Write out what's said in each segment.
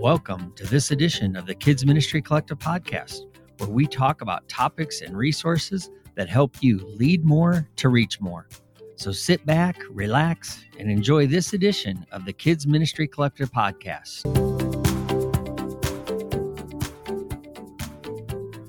Welcome to this edition of the Kids Ministry Collective podcast, where we talk about topics and resources that help you lead more to reach more. So sit back, relax, and enjoy this edition of the Kids Ministry Collective podcast.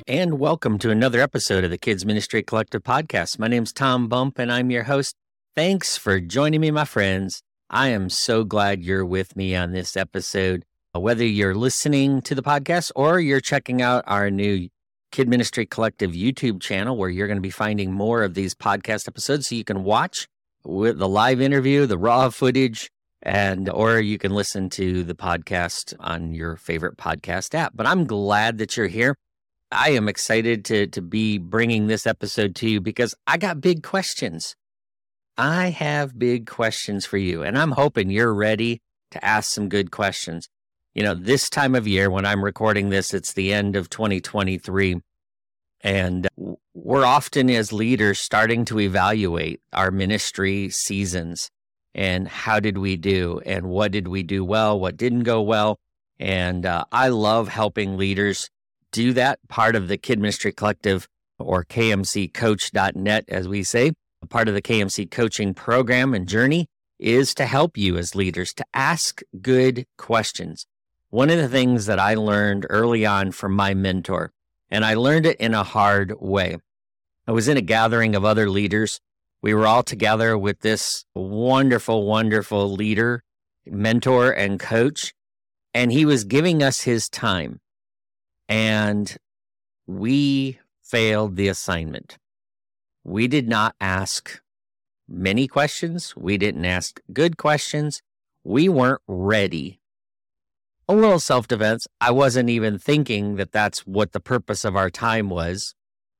And welcome to another episode of the Kids Ministry Collective podcast. My name's Tom Bump, and I'm your host. Thanks for joining me, my friends. I am so glad you're with me on this episode. Uh, whether you're listening to the podcast or you're checking out our new Kid Ministry Collective YouTube channel, where you're going to be finding more of these podcast episodes so you can watch with the live interview, the raw footage, and or you can listen to the podcast on your favorite podcast app. But I'm glad that you're here. I am excited to to be bringing this episode to you because I got big questions. I have big questions for you, and I'm hoping you're ready to ask some good questions. You know, this time of year when I'm recording this, it's the end of 2023. And we're often, as leaders, starting to evaluate our ministry seasons and how did we do and what did we do well, what didn't go well. And uh, I love helping leaders do that. Part of the Kid Ministry Collective or KMCcoach.net, as we say, a part of the KMC coaching program and journey is to help you as leaders to ask good questions. One of the things that I learned early on from my mentor, and I learned it in a hard way. I was in a gathering of other leaders. We were all together with this wonderful, wonderful leader, mentor, and coach, and he was giving us his time and we failed the assignment. We did not ask many questions. We didn't ask good questions. We weren't ready. A little self defense. I wasn't even thinking that that's what the purpose of our time was.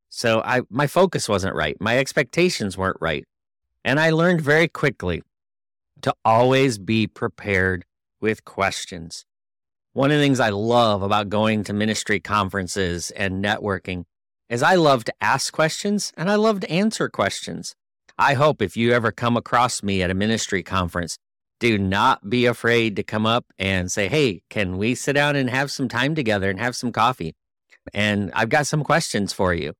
So I, my focus wasn't right. My expectations weren't right. And I learned very quickly to always be prepared with questions. One of the things I love about going to ministry conferences and networking is I love to ask questions and I love to answer questions. I hope if you ever come across me at a ministry conference, do not be afraid to come up and say, Hey, can we sit down and have some time together and have some coffee? And I've got some questions for you.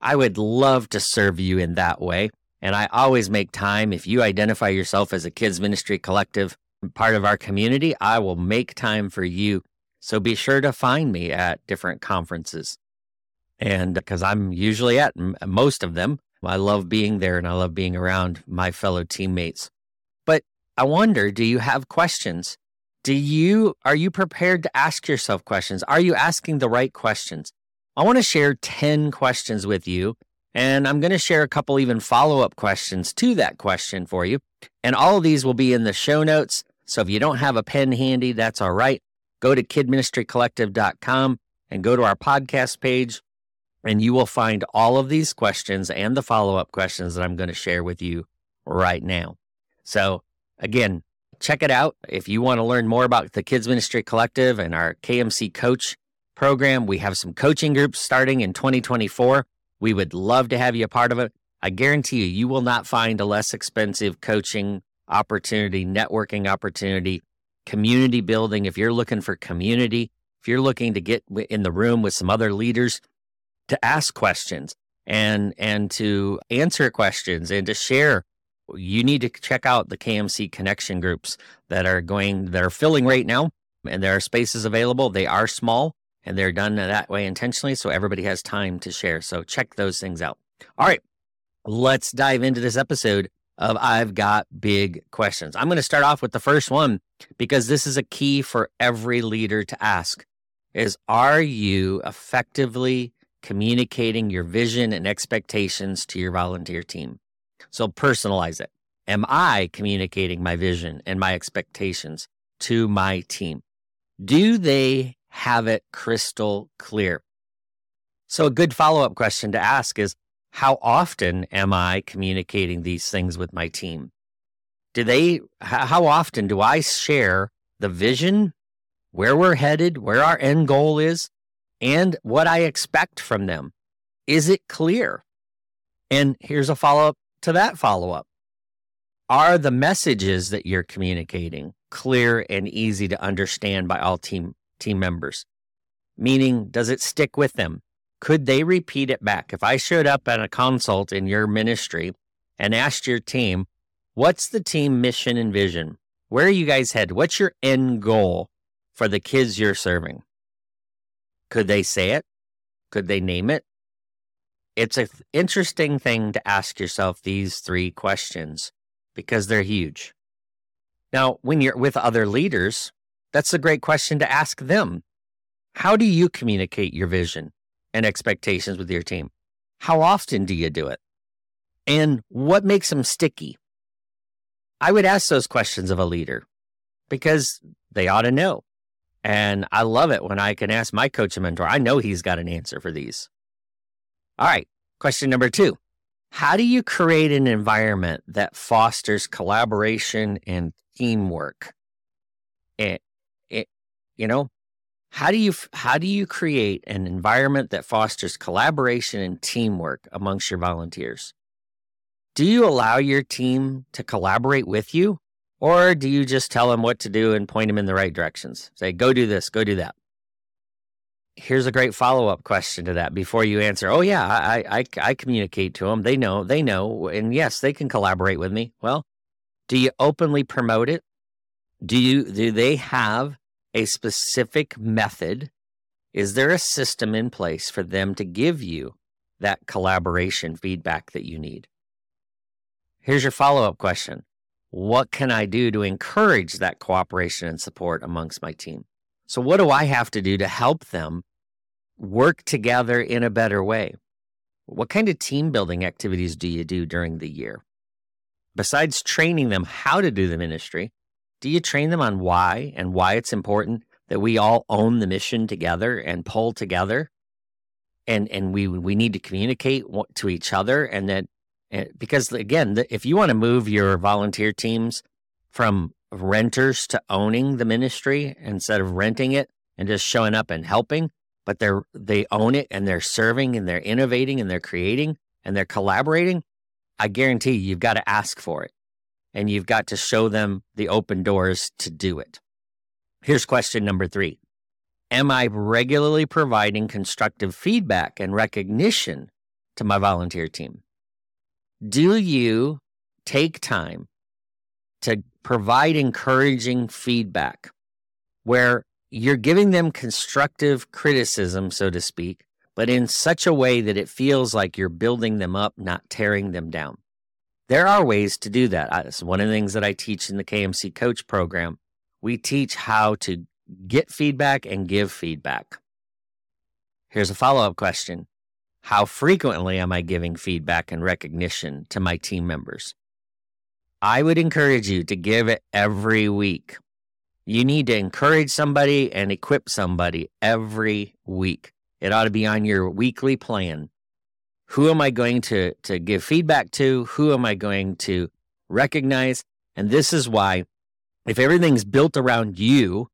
I would love to serve you in that way. And I always make time. If you identify yourself as a kids ministry collective, part of our community, I will make time for you. So be sure to find me at different conferences. And uh, because I'm usually at most of them, I love being there and I love being around my fellow teammates. I wonder, do you have questions? Do you are you prepared to ask yourself questions? Are you asking the right questions? I want to share 10 questions with you and I'm going to share a couple even follow-up questions to that question for you. And all of these will be in the show notes so if you don't have a pen handy, that's all right. Go to kidministrycollective.com and go to our podcast page, and you will find all of these questions and the follow up questions that I'm going to share with you right now. So, again, check it out. If you want to learn more about the Kids Ministry Collective and our KMC Coach program, we have some coaching groups starting in 2024. We would love to have you a part of it. I guarantee you, you will not find a less expensive coaching opportunity, networking opportunity, community building. If you're looking for community, if you're looking to get in the room with some other leaders to ask questions and and to answer questions and to share you need to check out the KMC connection groups that are going that are filling right now and there are spaces available they are small and they're done that way intentionally so everybody has time to share so check those things out all right let's dive into this episode of I've got big questions. I'm going to start off with the first one because this is a key for every leader to ask is are you effectively communicating your vision and expectations to your volunteer team? So personalize it. Am I communicating my vision and my expectations to my team? Do they have it crystal clear? So a good follow-up question to ask is how often am I communicating these things with my team? Do they, how often do I share the vision, where we're headed, where our end goal is, and what I expect from them? Is it clear? And here's a follow up to that follow up. Are the messages that you're communicating clear and easy to understand by all team team members? Meaning, does it stick with them? Could they repeat it back? If I showed up at a consult in your ministry and asked your team, what's the team mission and vision? Where are you guys headed? What's your end goal for the kids you're serving? Could they say it? Could they name it? It's an interesting thing to ask yourself these three questions because they're huge. Now, when you're with other leaders, that's a great question to ask them. How do you communicate your vision and expectations with your team? How often do you do it? And what makes them sticky? I would ask those questions of a leader because they ought to know. And I love it when I can ask my coach and mentor. I know he's got an answer for these. All right. Question number two How do you create an environment that fosters collaboration and teamwork? It, it, you know, how do you how do you create an environment that fosters collaboration and teamwork amongst your volunteers? Do you allow your team to collaborate with you or do you just tell them what to do and point them in the right directions? Say, go do this, go do that. Here's a great follow up question to that before you answer. Oh, yeah, I, I, I communicate to them. They know, they know. And yes, they can collaborate with me. Well, do you openly promote it? Do you, do they have a specific method? Is there a system in place for them to give you that collaboration feedback that you need? Here's your follow up question what can I do to encourage that cooperation and support amongst my team? So, what do I have to do to help them work together in a better way? What kind of team building activities do you do during the year? Besides training them how to do the ministry, do you train them on why and why it's important that we all own the mission together and pull together? And, and we, we need to communicate to each other and that because again, if you want to move your volunteer teams from renters to owning the ministry instead of renting it and just showing up and helping, but they're they own it and they're serving and they're innovating and they're creating and they're collaborating, I guarantee you, you've got to ask for it and you've got to show them the open doors to do it. Here's question number three Am I regularly providing constructive feedback and recognition to my volunteer team? do you take time to provide encouraging feedback where you're giving them constructive criticism, so to speak, but in such a way that it feels like you're building them up, not tearing them down? There are ways to do that. It's one of the things that I teach in the KMC coach program. We teach how to get feedback and give feedback. Here's a follow up question how frequently am I giving feedback and recognition to my team members? I would encourage you to give it every week. You need to encourage somebody and equip somebody every week. It ought to be on your weekly plan. Who am I going to, to give feedback to? Who am I going to recognize? And this is why, if everything's built around you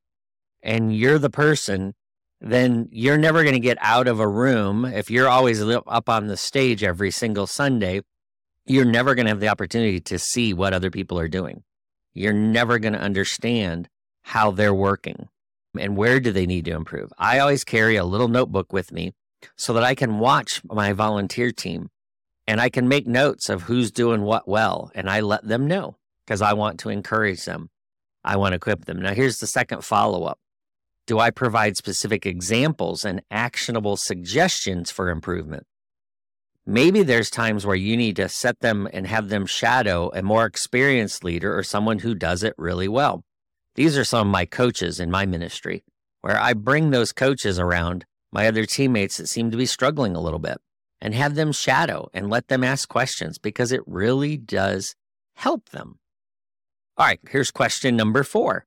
and you're the person then you're never going to get out of a room. If you're always up on the stage every single Sunday, you're never going to have the opportunity to see what other people are doing. You're never going to understand how they're working and where do they need to improve. I always carry a little notebook with me so that I can watch my volunteer team and I can make notes of who's doing what well and I let them know because I want to encourage them. I want to equip them. Now here's the second follow up. Do I provide specific examples and actionable suggestions for improvement? Maybe there's times where you need to set them and have them shadow a more experienced leader or someone who does it really well. These are some of my coaches in my ministry, where I bring those coaches around my other teammates that seem to be struggling a little bit and have them shadow and let them ask questions because it really does help them. All right, here's question number four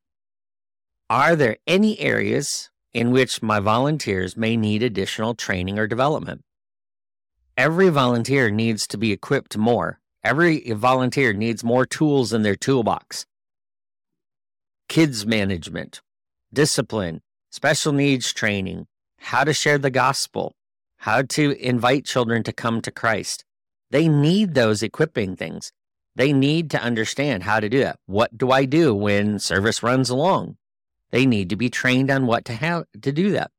are there any areas in which my volunteers may need additional training or development? Every volunteer needs to be equipped more. Every volunteer needs more tools in their toolbox. Kids management, discipline, special needs training, how to share the gospel, how to invite children to come to Christ. They need those equipping things. They need to understand how to do that. What do I do when service runs along? They need to be trained on what to have to do that.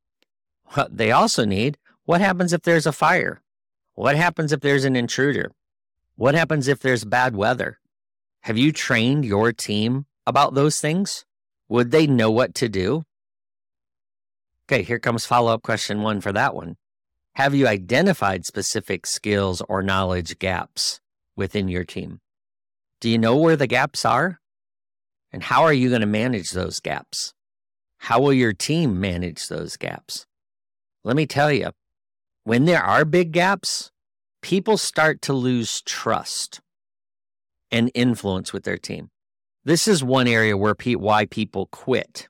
What They also need what happens if there's a fire? What happens if there's an intruder? What happens if there's bad weather? Have you trained your team about those things? Would they know what to do? Okay, here comes follow up question one for that one. Have you identified specific skills or knowledge gaps within your team? Do you know where the gaps are? And how are you going to manage those gaps? How will your team manage those gaps? Let me tell you, when there are big gaps, people start to lose trust and influence with their team. This is one area where pe- why people quit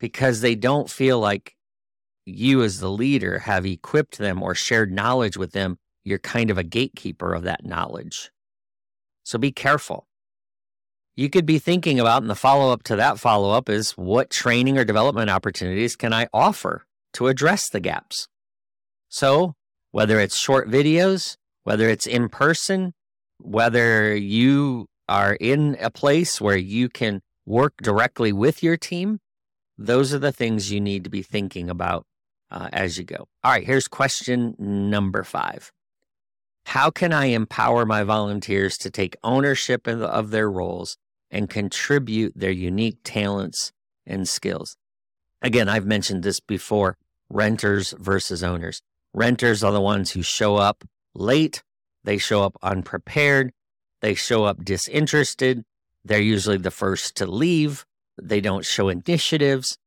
because they don't feel like you as the leader have equipped them or shared knowledge with them. You're kind of a gatekeeper of that knowledge. So be careful you could be thinking about, and the follow up to that follow up is what training or development opportunities can I offer to address the gaps? So, whether it's short videos, whether it's in person, whether you are in a place where you can work directly with your team, those are the things you need to be thinking about uh, as you go. All right, here's question number five How can I empower my volunteers to take ownership of their roles and contribute their unique talents and skills. Again, I've mentioned this before renters versus owners. Renters are the ones who show up late, they show up unprepared, they show up disinterested, they're usually the first to leave, they don't show initiatives.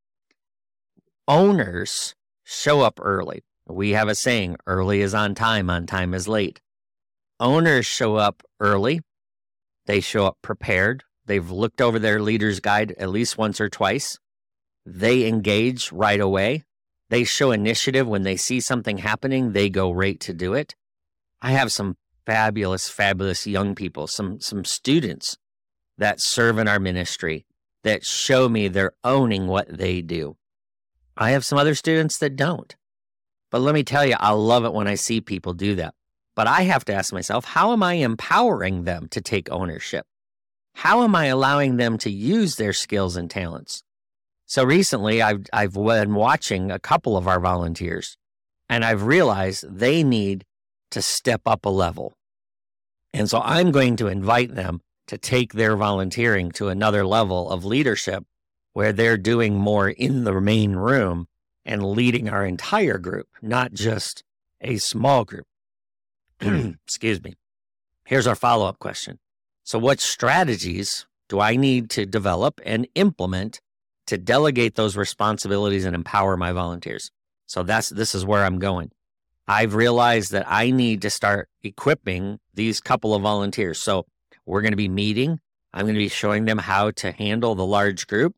Owners show up early. We have a saying early is on time, on time is late. Owners show up early, they show up prepared, They've looked over their leader's guide at least once or twice. They engage right away. They show initiative when they see something happening, they go right to do it. I have some fabulous, fabulous young people, some some students that serve in our ministry that show me they're owning what they do. I have some other students that don't. But let me tell you, I love it when I see people do that. But I have to ask myself, how am I empowering them to take ownership? how am I allowing them to use their skills and talents? So recently, I've, I've been watching a couple of our volunteers, and I've realized they need to step up a level. And so I'm going to invite them to take their volunteering to another level of leadership where they're doing more in the main room and leading our entire group, not just a small group. Excuse me. Here's our follow up question so, what strategies do I need to develop and implement to delegate those responsibilities and empower my volunteers? So that's this is where I'm going. I've realized that I need to start equipping these couple of volunteers. So we're going to be meeting. I'm going to be showing them how to handle the large group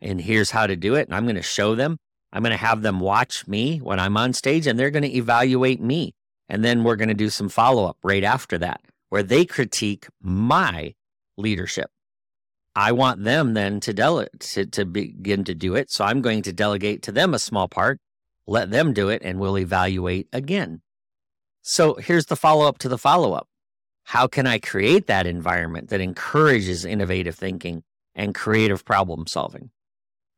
and here's how to do it. And I'm going to show them. I'm going to have them watch me when I'm on stage and they're going to evaluate me. And then we're going to do some follow up right after that where they critique my leadership. I want them then to, dele- to, to begin to do it. So I'm going to delegate to them a small part, let them do it, and we'll evaluate again. So here's the follow up to the follow up. How can I create that environment that encourages innovative thinking and creative problem solving?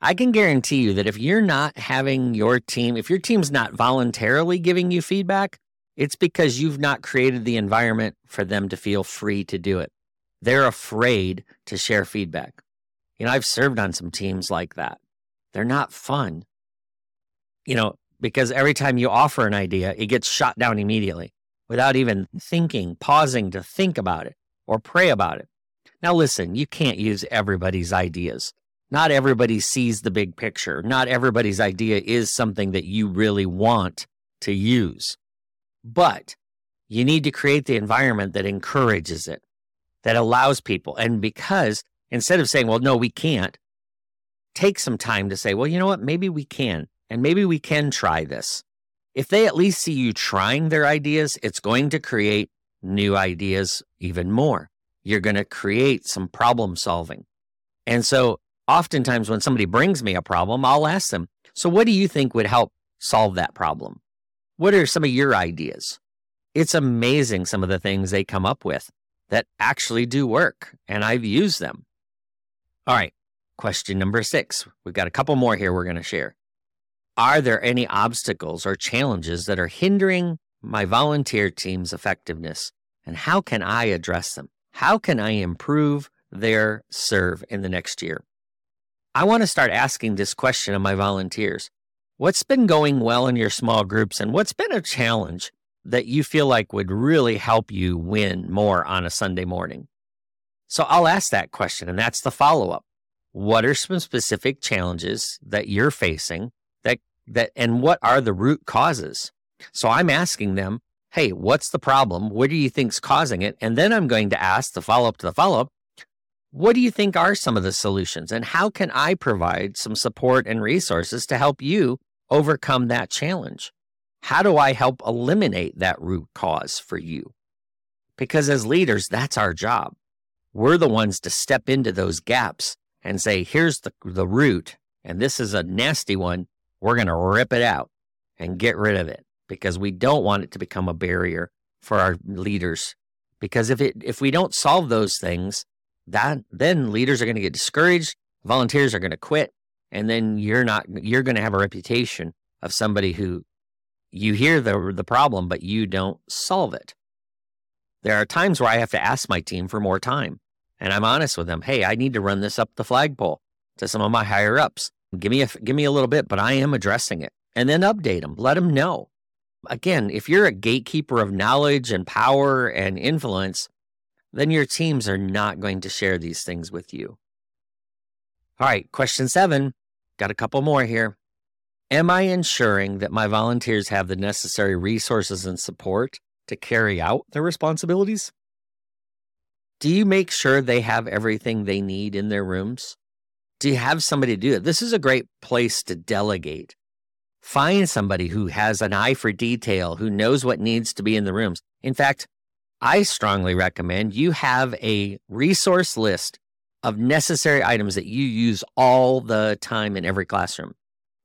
I can guarantee you that if you're not having your team, if your team's not voluntarily giving you feedback, it's because you've not created the environment for them to feel free to do it. They're afraid to share feedback. You know, I've served on some teams like that. They're not fun. You know, because every time you offer an idea, it gets shot down immediately without even thinking, pausing to think about it or pray about it. Now, listen, you can't use everybody's ideas. Not everybody sees the big picture. Not everybody's idea is something that you really want to use. But you need to create the environment that encourages it, that allows people. And because instead of saying, well, no, we can't, take some time to say, well, you know what? Maybe we can. And maybe we can try this. If they at least see you trying their ideas, it's going to create new ideas even more. You're going to create some problem solving. And so oftentimes when somebody brings me a problem, I'll ask them, so what do you think would help solve that problem? What are some of your ideas? It's amazing some of the things they come up with that actually do work, and I've used them. All right. Question number six. We've got a couple more here we're going to share. Are there any obstacles or challenges that are hindering my volunteer team's effectiveness? And how can I address them? How can I improve their serve in the next year? I want to start asking this question of my volunteers. What's been going well in your small groups and what's been a challenge that you feel like would really help you win more on a Sunday morning? So I'll ask that question, and that's the follow up. What are some specific challenges that you're facing that, and what are the root causes? So I'm asking them, Hey, what's the problem? What do you think's causing it? And then I'm going to ask the follow up to the follow up. What do you think are some of the solutions and how can I provide some support and resources to help you overcome that challenge? How do I help eliminate that root cause for you? Because as leaders, that's our job. We're the ones to step into those gaps and say, here's the, the root, and this is a nasty one. We're going to rip it out and get rid of it because we don't want it to become a barrier for our leaders. Because if it if we don't solve those things, that then leaders are going to get discouraged, volunteers are going to quit, and then you're not you're going to have a reputation of somebody who you hear the the problem but you don't solve it. There are times where I have to ask my team for more time. And I'm honest with them. Hey, I need to run this up the flagpole to some of my higher ups. Give me a give me a little bit, but I am addressing it. And then update them. Let them know. Again, if you're a gatekeeper of knowledge and power and influence, then your teams are not going to share these things with you. All right, question seven. Got a couple more here. Am I ensuring that my volunteers have the necessary resources and support to carry out their responsibilities? Do you make sure they have everything they need in their rooms? Do you have somebody to do it? This is a great place to delegate. Find somebody who has an eye for detail, who knows what needs to be in the rooms. In fact, I strongly recommend you have a resource list of necessary items that you use all the time in every classroom.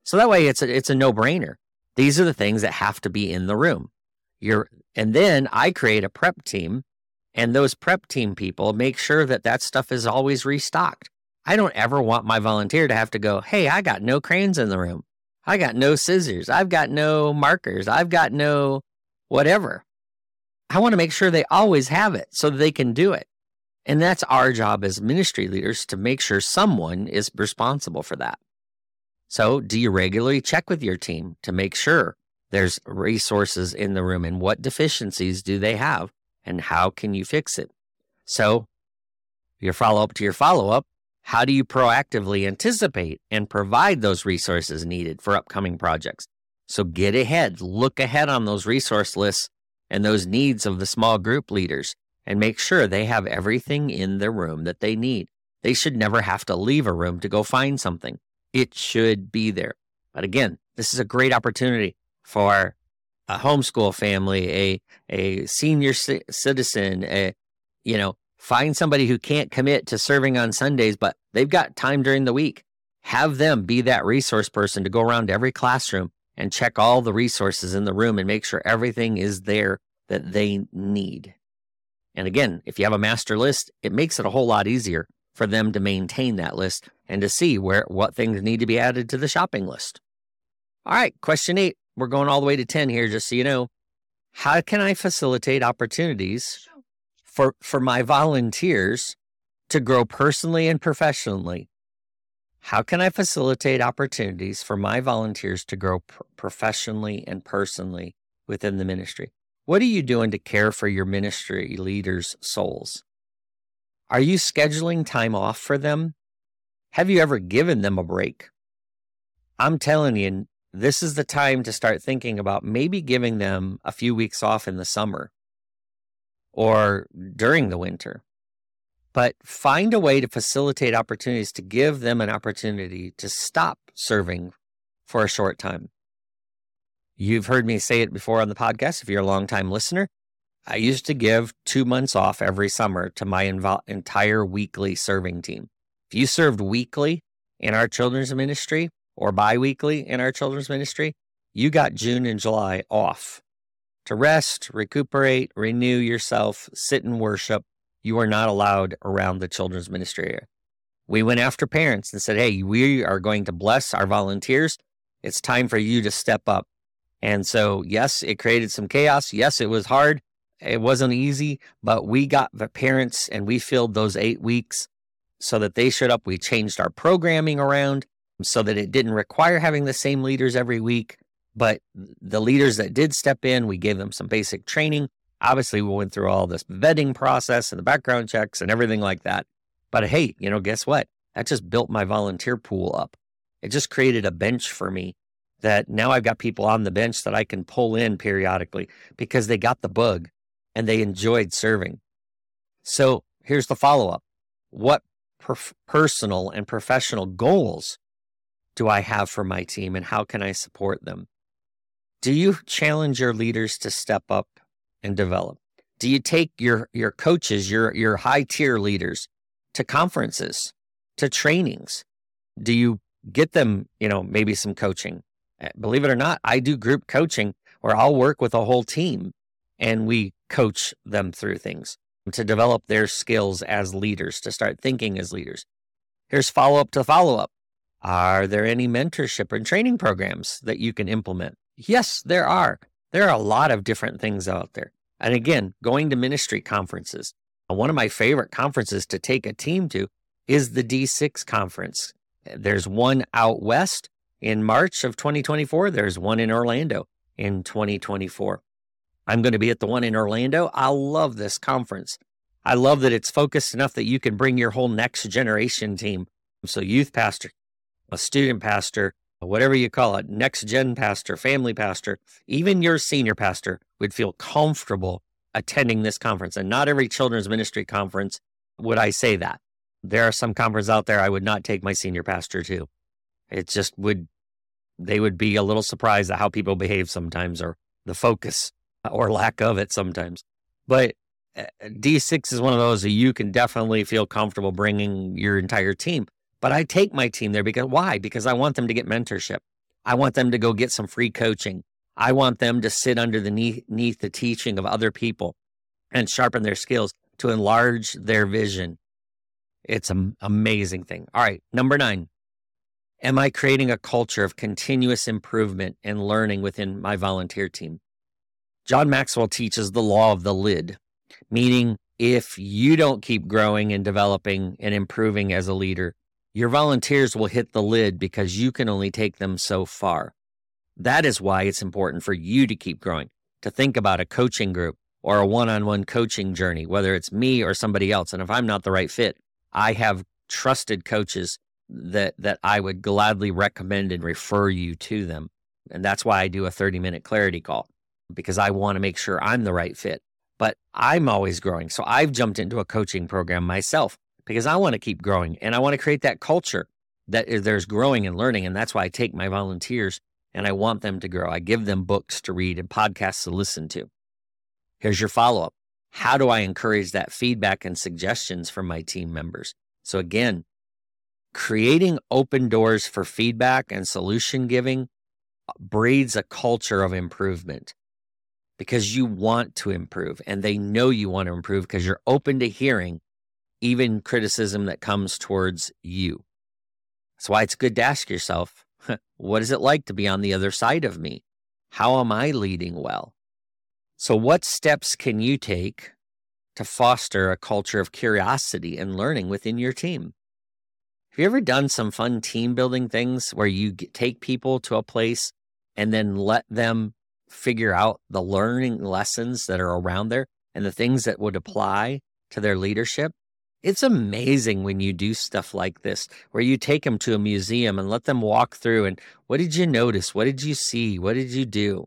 So that way it's a, it's a no-brainer. These are the things that have to be in the room. You're, and then I create a prep team and those prep team people make sure that that stuff is always restocked. I don't ever want my volunteer to have to go, Hey, I got no crayons in the room. I got no scissors. I've got no markers. I've got no whatever. I want to make sure they always have it so they can do it. And that's our job as ministry leaders to make sure someone is responsible for that. So, do you regularly check with your team to make sure there's resources in the room and what deficiencies do they have and how can you fix it? So, your follow up to your follow up, how do you proactively anticipate and provide those resources needed for upcoming projects? So, get ahead, look ahead on those resource lists and those needs of the small group leaders and make sure they have everything in the room that they need. They should never have to leave a room to go find something. It should be there. But again, this is a great opportunity for a homeschool family, a a senior c- citizen, a you know, find somebody who can't commit to serving on Sundays, but they've got time during the week. Have them be that resource person to go around every classroom and check all the resources in the room and make sure everything is there that they need. And again, if you have a master list, it makes it a whole lot easier for them to maintain that list and to see where what things need to be added to the shopping list. All right, question 8 we're going all the way to 10 here, just so you know. How can I facilitate opportunities for, for my volunteers to grow personally and professionally? How can I facilitate opportunities for my volunteers to grow pr- professionally and personally within the ministry? What are you doing to care for your ministry leaders' souls? Are you scheduling time off for them? Have you ever given them a break? I'm telling you, this is the time to start thinking about maybe giving them a few weeks off in the summer or during the winter. But find a way to facilitate opportunities to give them an opportunity to stop serving for a short time. You've heard me say it before on the podcast. If you're a longtime listener, I used to give two months off every summer to my invo- entire weekly serving team. If you served weekly in our children's ministry, or biweekly in our children's ministry, you got June and July off to rest, recuperate, renew yourself, sit and worship. You are not allowed around the children's ministry we went after parents and said, Hey, we are going to bless our volunteers. It's time for you to step up. And so, yes, it created some chaos. Yes, it was hard. It wasn't easy, but we got the parents and we filled those eight weeks so that they showed up. We changed our programming around so that it didn't require having the same leaders every week. But the leaders that did step in, we gave them some basic training. Obviously, we went through all this vetting process and the background checks and everything like that. But hey, you know, guess what? That just built my volunteer pool up. It just created a bench for me that now I've got people on the bench that I can pull in periodically because they got the bug and they enjoyed serving. So here's the follow up. What per- personal and professional goals do I have for my team and how can I support them? Do you challenge your leaders to step up and develop? Do you take your, your coaches, your, your high tier leaders to conferences, to trainings? Do you get them, you know, maybe some coaching? Eh, believe it or not, I do group coaching where I'll work with a whole team and we coach them through things to develop their skills as leaders, to start thinking as leaders. Here's follow up to follow up. Are there any mentorship and training programs that you can implement? Yes, there are. There are a lot of different things out there. And again, going to ministry conferences. One of my favorite conferences to take a team to is the D6 conference. There's one out west in March of 2024. There's one in Orlando in 2024. I'm going to be at the one in Orlando. I love this conference. I love that it's focused enough that you can bring your whole next generation team. So, youth pastor, a student pastor, whatever you call it, next gen pastor, family pastor, even your senior pastor would feel comfortable attending this conference. And not every children's ministry conference would I say that. There are some conferences out there I would not take my senior pastor to. It just would, they would be a little surprised at how people behave sometimes or the focus or lack of it sometimes. But uh, D6 is one of those that you can definitely feel comfortable bringing your entire team. But I take my team there because why? Because I want them to get mentorship. I want them to go get some free coaching. I want them to sit underneath the teaching of other people and sharpen their skills to enlarge their vision. It's an amazing thing. All right, number nine. Am I creating a culture of continuous improvement and learning within my volunteer team? John Maxwell teaches the law of the lid, meaning if you don't keep growing and developing and improving as a leader, your volunteers will hit the lid because you can only take them so far. That is why it's important for you to keep growing, to think about a coaching group or a one on one coaching journey, whether it's me or somebody else. And if I'm not the right fit, I have trusted coaches that, that I would gladly recommend and refer you to them. And that's why I do a 30 minute clarity call because I want to make sure I'm the right fit. But I'm always growing. So I've jumped into a coaching program myself because I want to keep growing and I want to create that culture that there's growing and learning. And that's why I take my volunteers and I want them to grow. I give them books to read and podcasts to listen to. Here's your follow up. How do I encourage that feedback and suggestions from my team members? So, again, creating open doors for feedback and solution giving uh, breeds a culture of improvement because you want to improve and they know you want to improve because you're open to hearing even criticism that comes towards you. That's why it's good to ask yourself, what is it like to be on the other side of me? How am I leading well? So, what steps can you take to foster a culture of curiosity and learning within your team? Have you ever done some fun team building things where you take people to a place and then let them figure out the learning lessons that are around there and the things that would apply to their leadership. It's amazing when you do stuff like this, where you take them to a museum and let them walk through and what did you notice? What did you see? What did you do?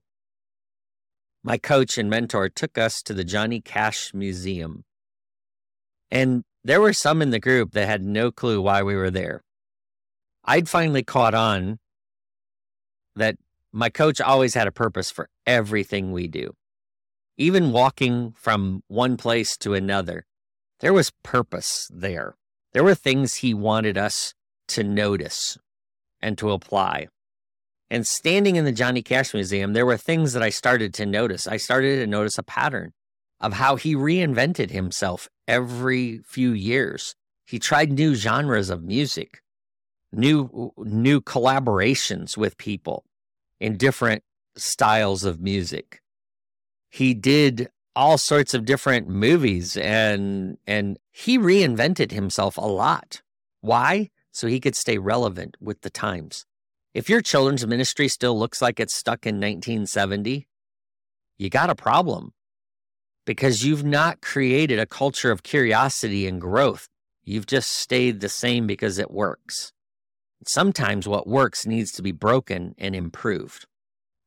My coach and mentor took us to the Johnny Cash Museum. And there were some in the group that had no clue why we were there. I'd finally caught on that my coach always had a purpose for everything we do. Even walking from one place to another, there was purpose there. There were things he wanted us to notice and to apply. And standing in the Johnny Cash Museum, there were things that I started to notice. I started to notice a pattern of how he reinvented himself every few years. He tried new genres of music, new new collaborations with people in different styles of music. He did all sorts of different movies and and he reinvented himself a lot. Why? So he could stay relevant with the times. If your children's ministry still looks like it's stuck in 1970, you got a problem because you've not created a culture of curiosity and growth. You've just stayed the same because it works. Sometimes what works needs to be broken and improved.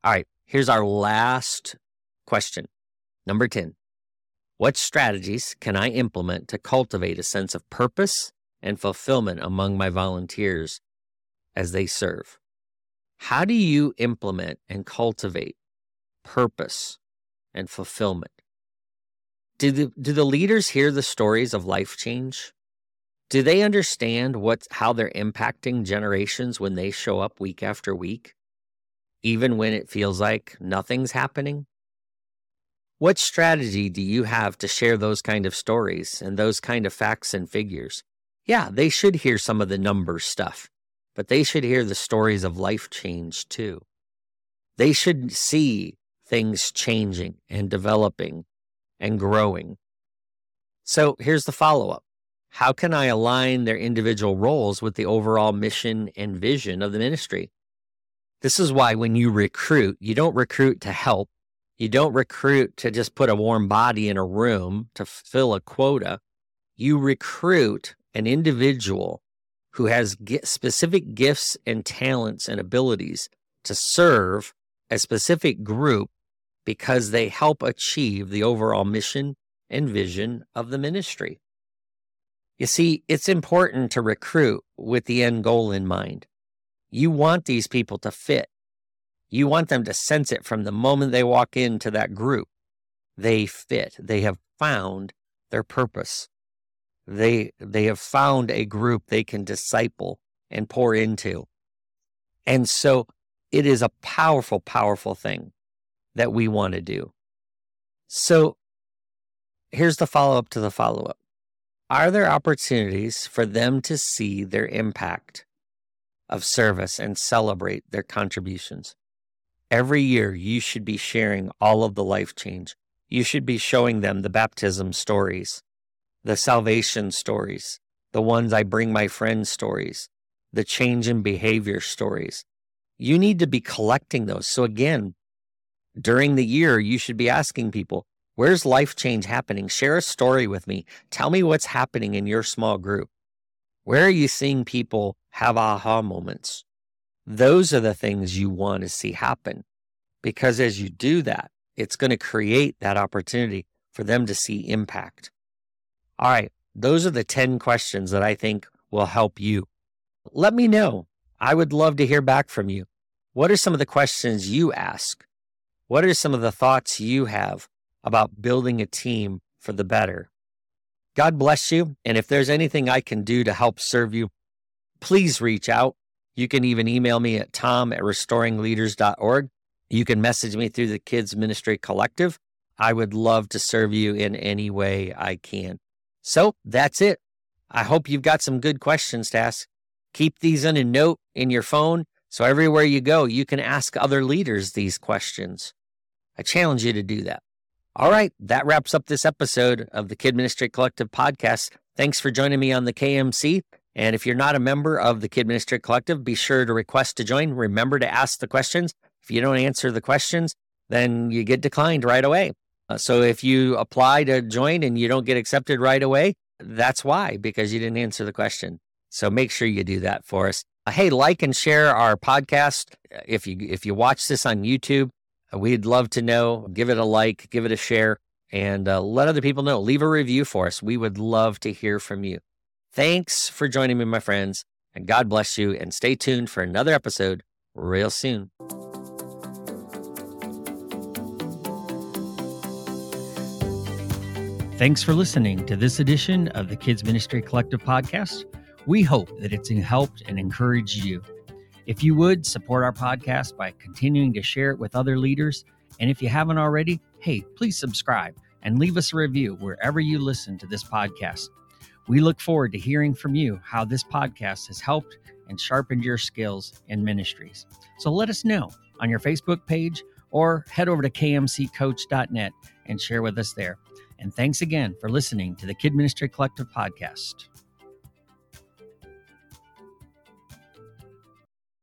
All right, here's our last question. Number 10. What strategies can I implement to cultivate a sense of purpose and fulfillment among my volunteers as they serve? How do you implement and cultivate purpose and fulfillment? Do the, do the leaders hear the stories of life change? Do they understand what, how they're impacting generations when they show up week after week, even when it feels like nothing's happening? What strategy do you have to share those kind of stories and those kind of facts and figures? Yeah, they should hear some of the numbers stuff, but they should hear the stories of life change too. They should see things changing and developing and growing. So here's the follow up How can I align their individual roles with the overall mission and vision of the ministry? This is why when you recruit, you don't recruit to help you don't recruit to just put a warm body in a room to fill a quota. You recruit an individual who has specific gifts and talents and abilities to serve a specific group because they help achieve the overall mission and vision of the ministry. You see, it's important to recruit with the end goal in mind. You want these people to fit you want them to sense it from the moment they walk into that group. They fit. They have found their purpose. They they have found a group they can disciple and pour into. And so it is a powerful, powerful thing that we want to do. So here's the follow up to the follow up. Are there opportunities for them to see their impact of service and celebrate their contributions? Every year, you should be sharing all of the life change. You should be showing them the baptism stories, the salvation stories, the ones I bring my friends stories, the change in behavior stories. You need to be collecting those. So, again, during the year, you should be asking people, Where's life change happening? Share a story with me. Tell me what's happening in your small group. Where are you seeing people have aha moments? Those are the things you want to see happen. Because as you do that, it's going to create that opportunity for them to see impact. All right. Those are the 10 questions that I think will help you. Let me know. I would love to hear back from you. What are some of the questions you ask? What are some of the thoughts you have about building a team for the better? God bless you. And if there's anything I can do to help serve you, please reach out. You can even email me at tom at restoringleaders.org. You can message me through the Kids Ministry Collective. I would love to serve you in any way I can. So that's it. I hope you've got some good questions to ask. Keep these in a note in your phone so everywhere you go, you can ask other leaders these questions. I challenge you to do that. All right, that wraps up this episode of the Kid Ministry Collective podcast. Thanks for joining me on the KMC. And if you're not a member of the Kid Ministry Collective, be sure to request to join. Remember to ask the questions. If you don't answer the questions, then you get declined right away. Uh, so if you apply to join and you don't get accepted right away, that's why, because you didn't answer the question. So make sure you do that for us. Uh, hey, like and share our podcast. If you if you watch this on YouTube, uh, we'd love to know. Give it a like, give it a share, and uh, let other people know. Leave a review for us. We would love to hear from you. Thanks for joining me, my friends, and God bless you. And stay tuned for another episode real soon. Thanks for listening to this edition of the Kids Ministry Collective podcast. We hope that it's helped and encouraged you. If you would support our podcast by continuing to share it with other leaders, and if you haven't already, hey, please subscribe and leave us a review wherever you listen to this podcast. We look forward to hearing from you how this podcast has helped and sharpened your skills and ministries. So let us know on your Facebook page or head over to kmccoach.net and share with us there. And thanks again for listening to the Kid Ministry Collective podcast.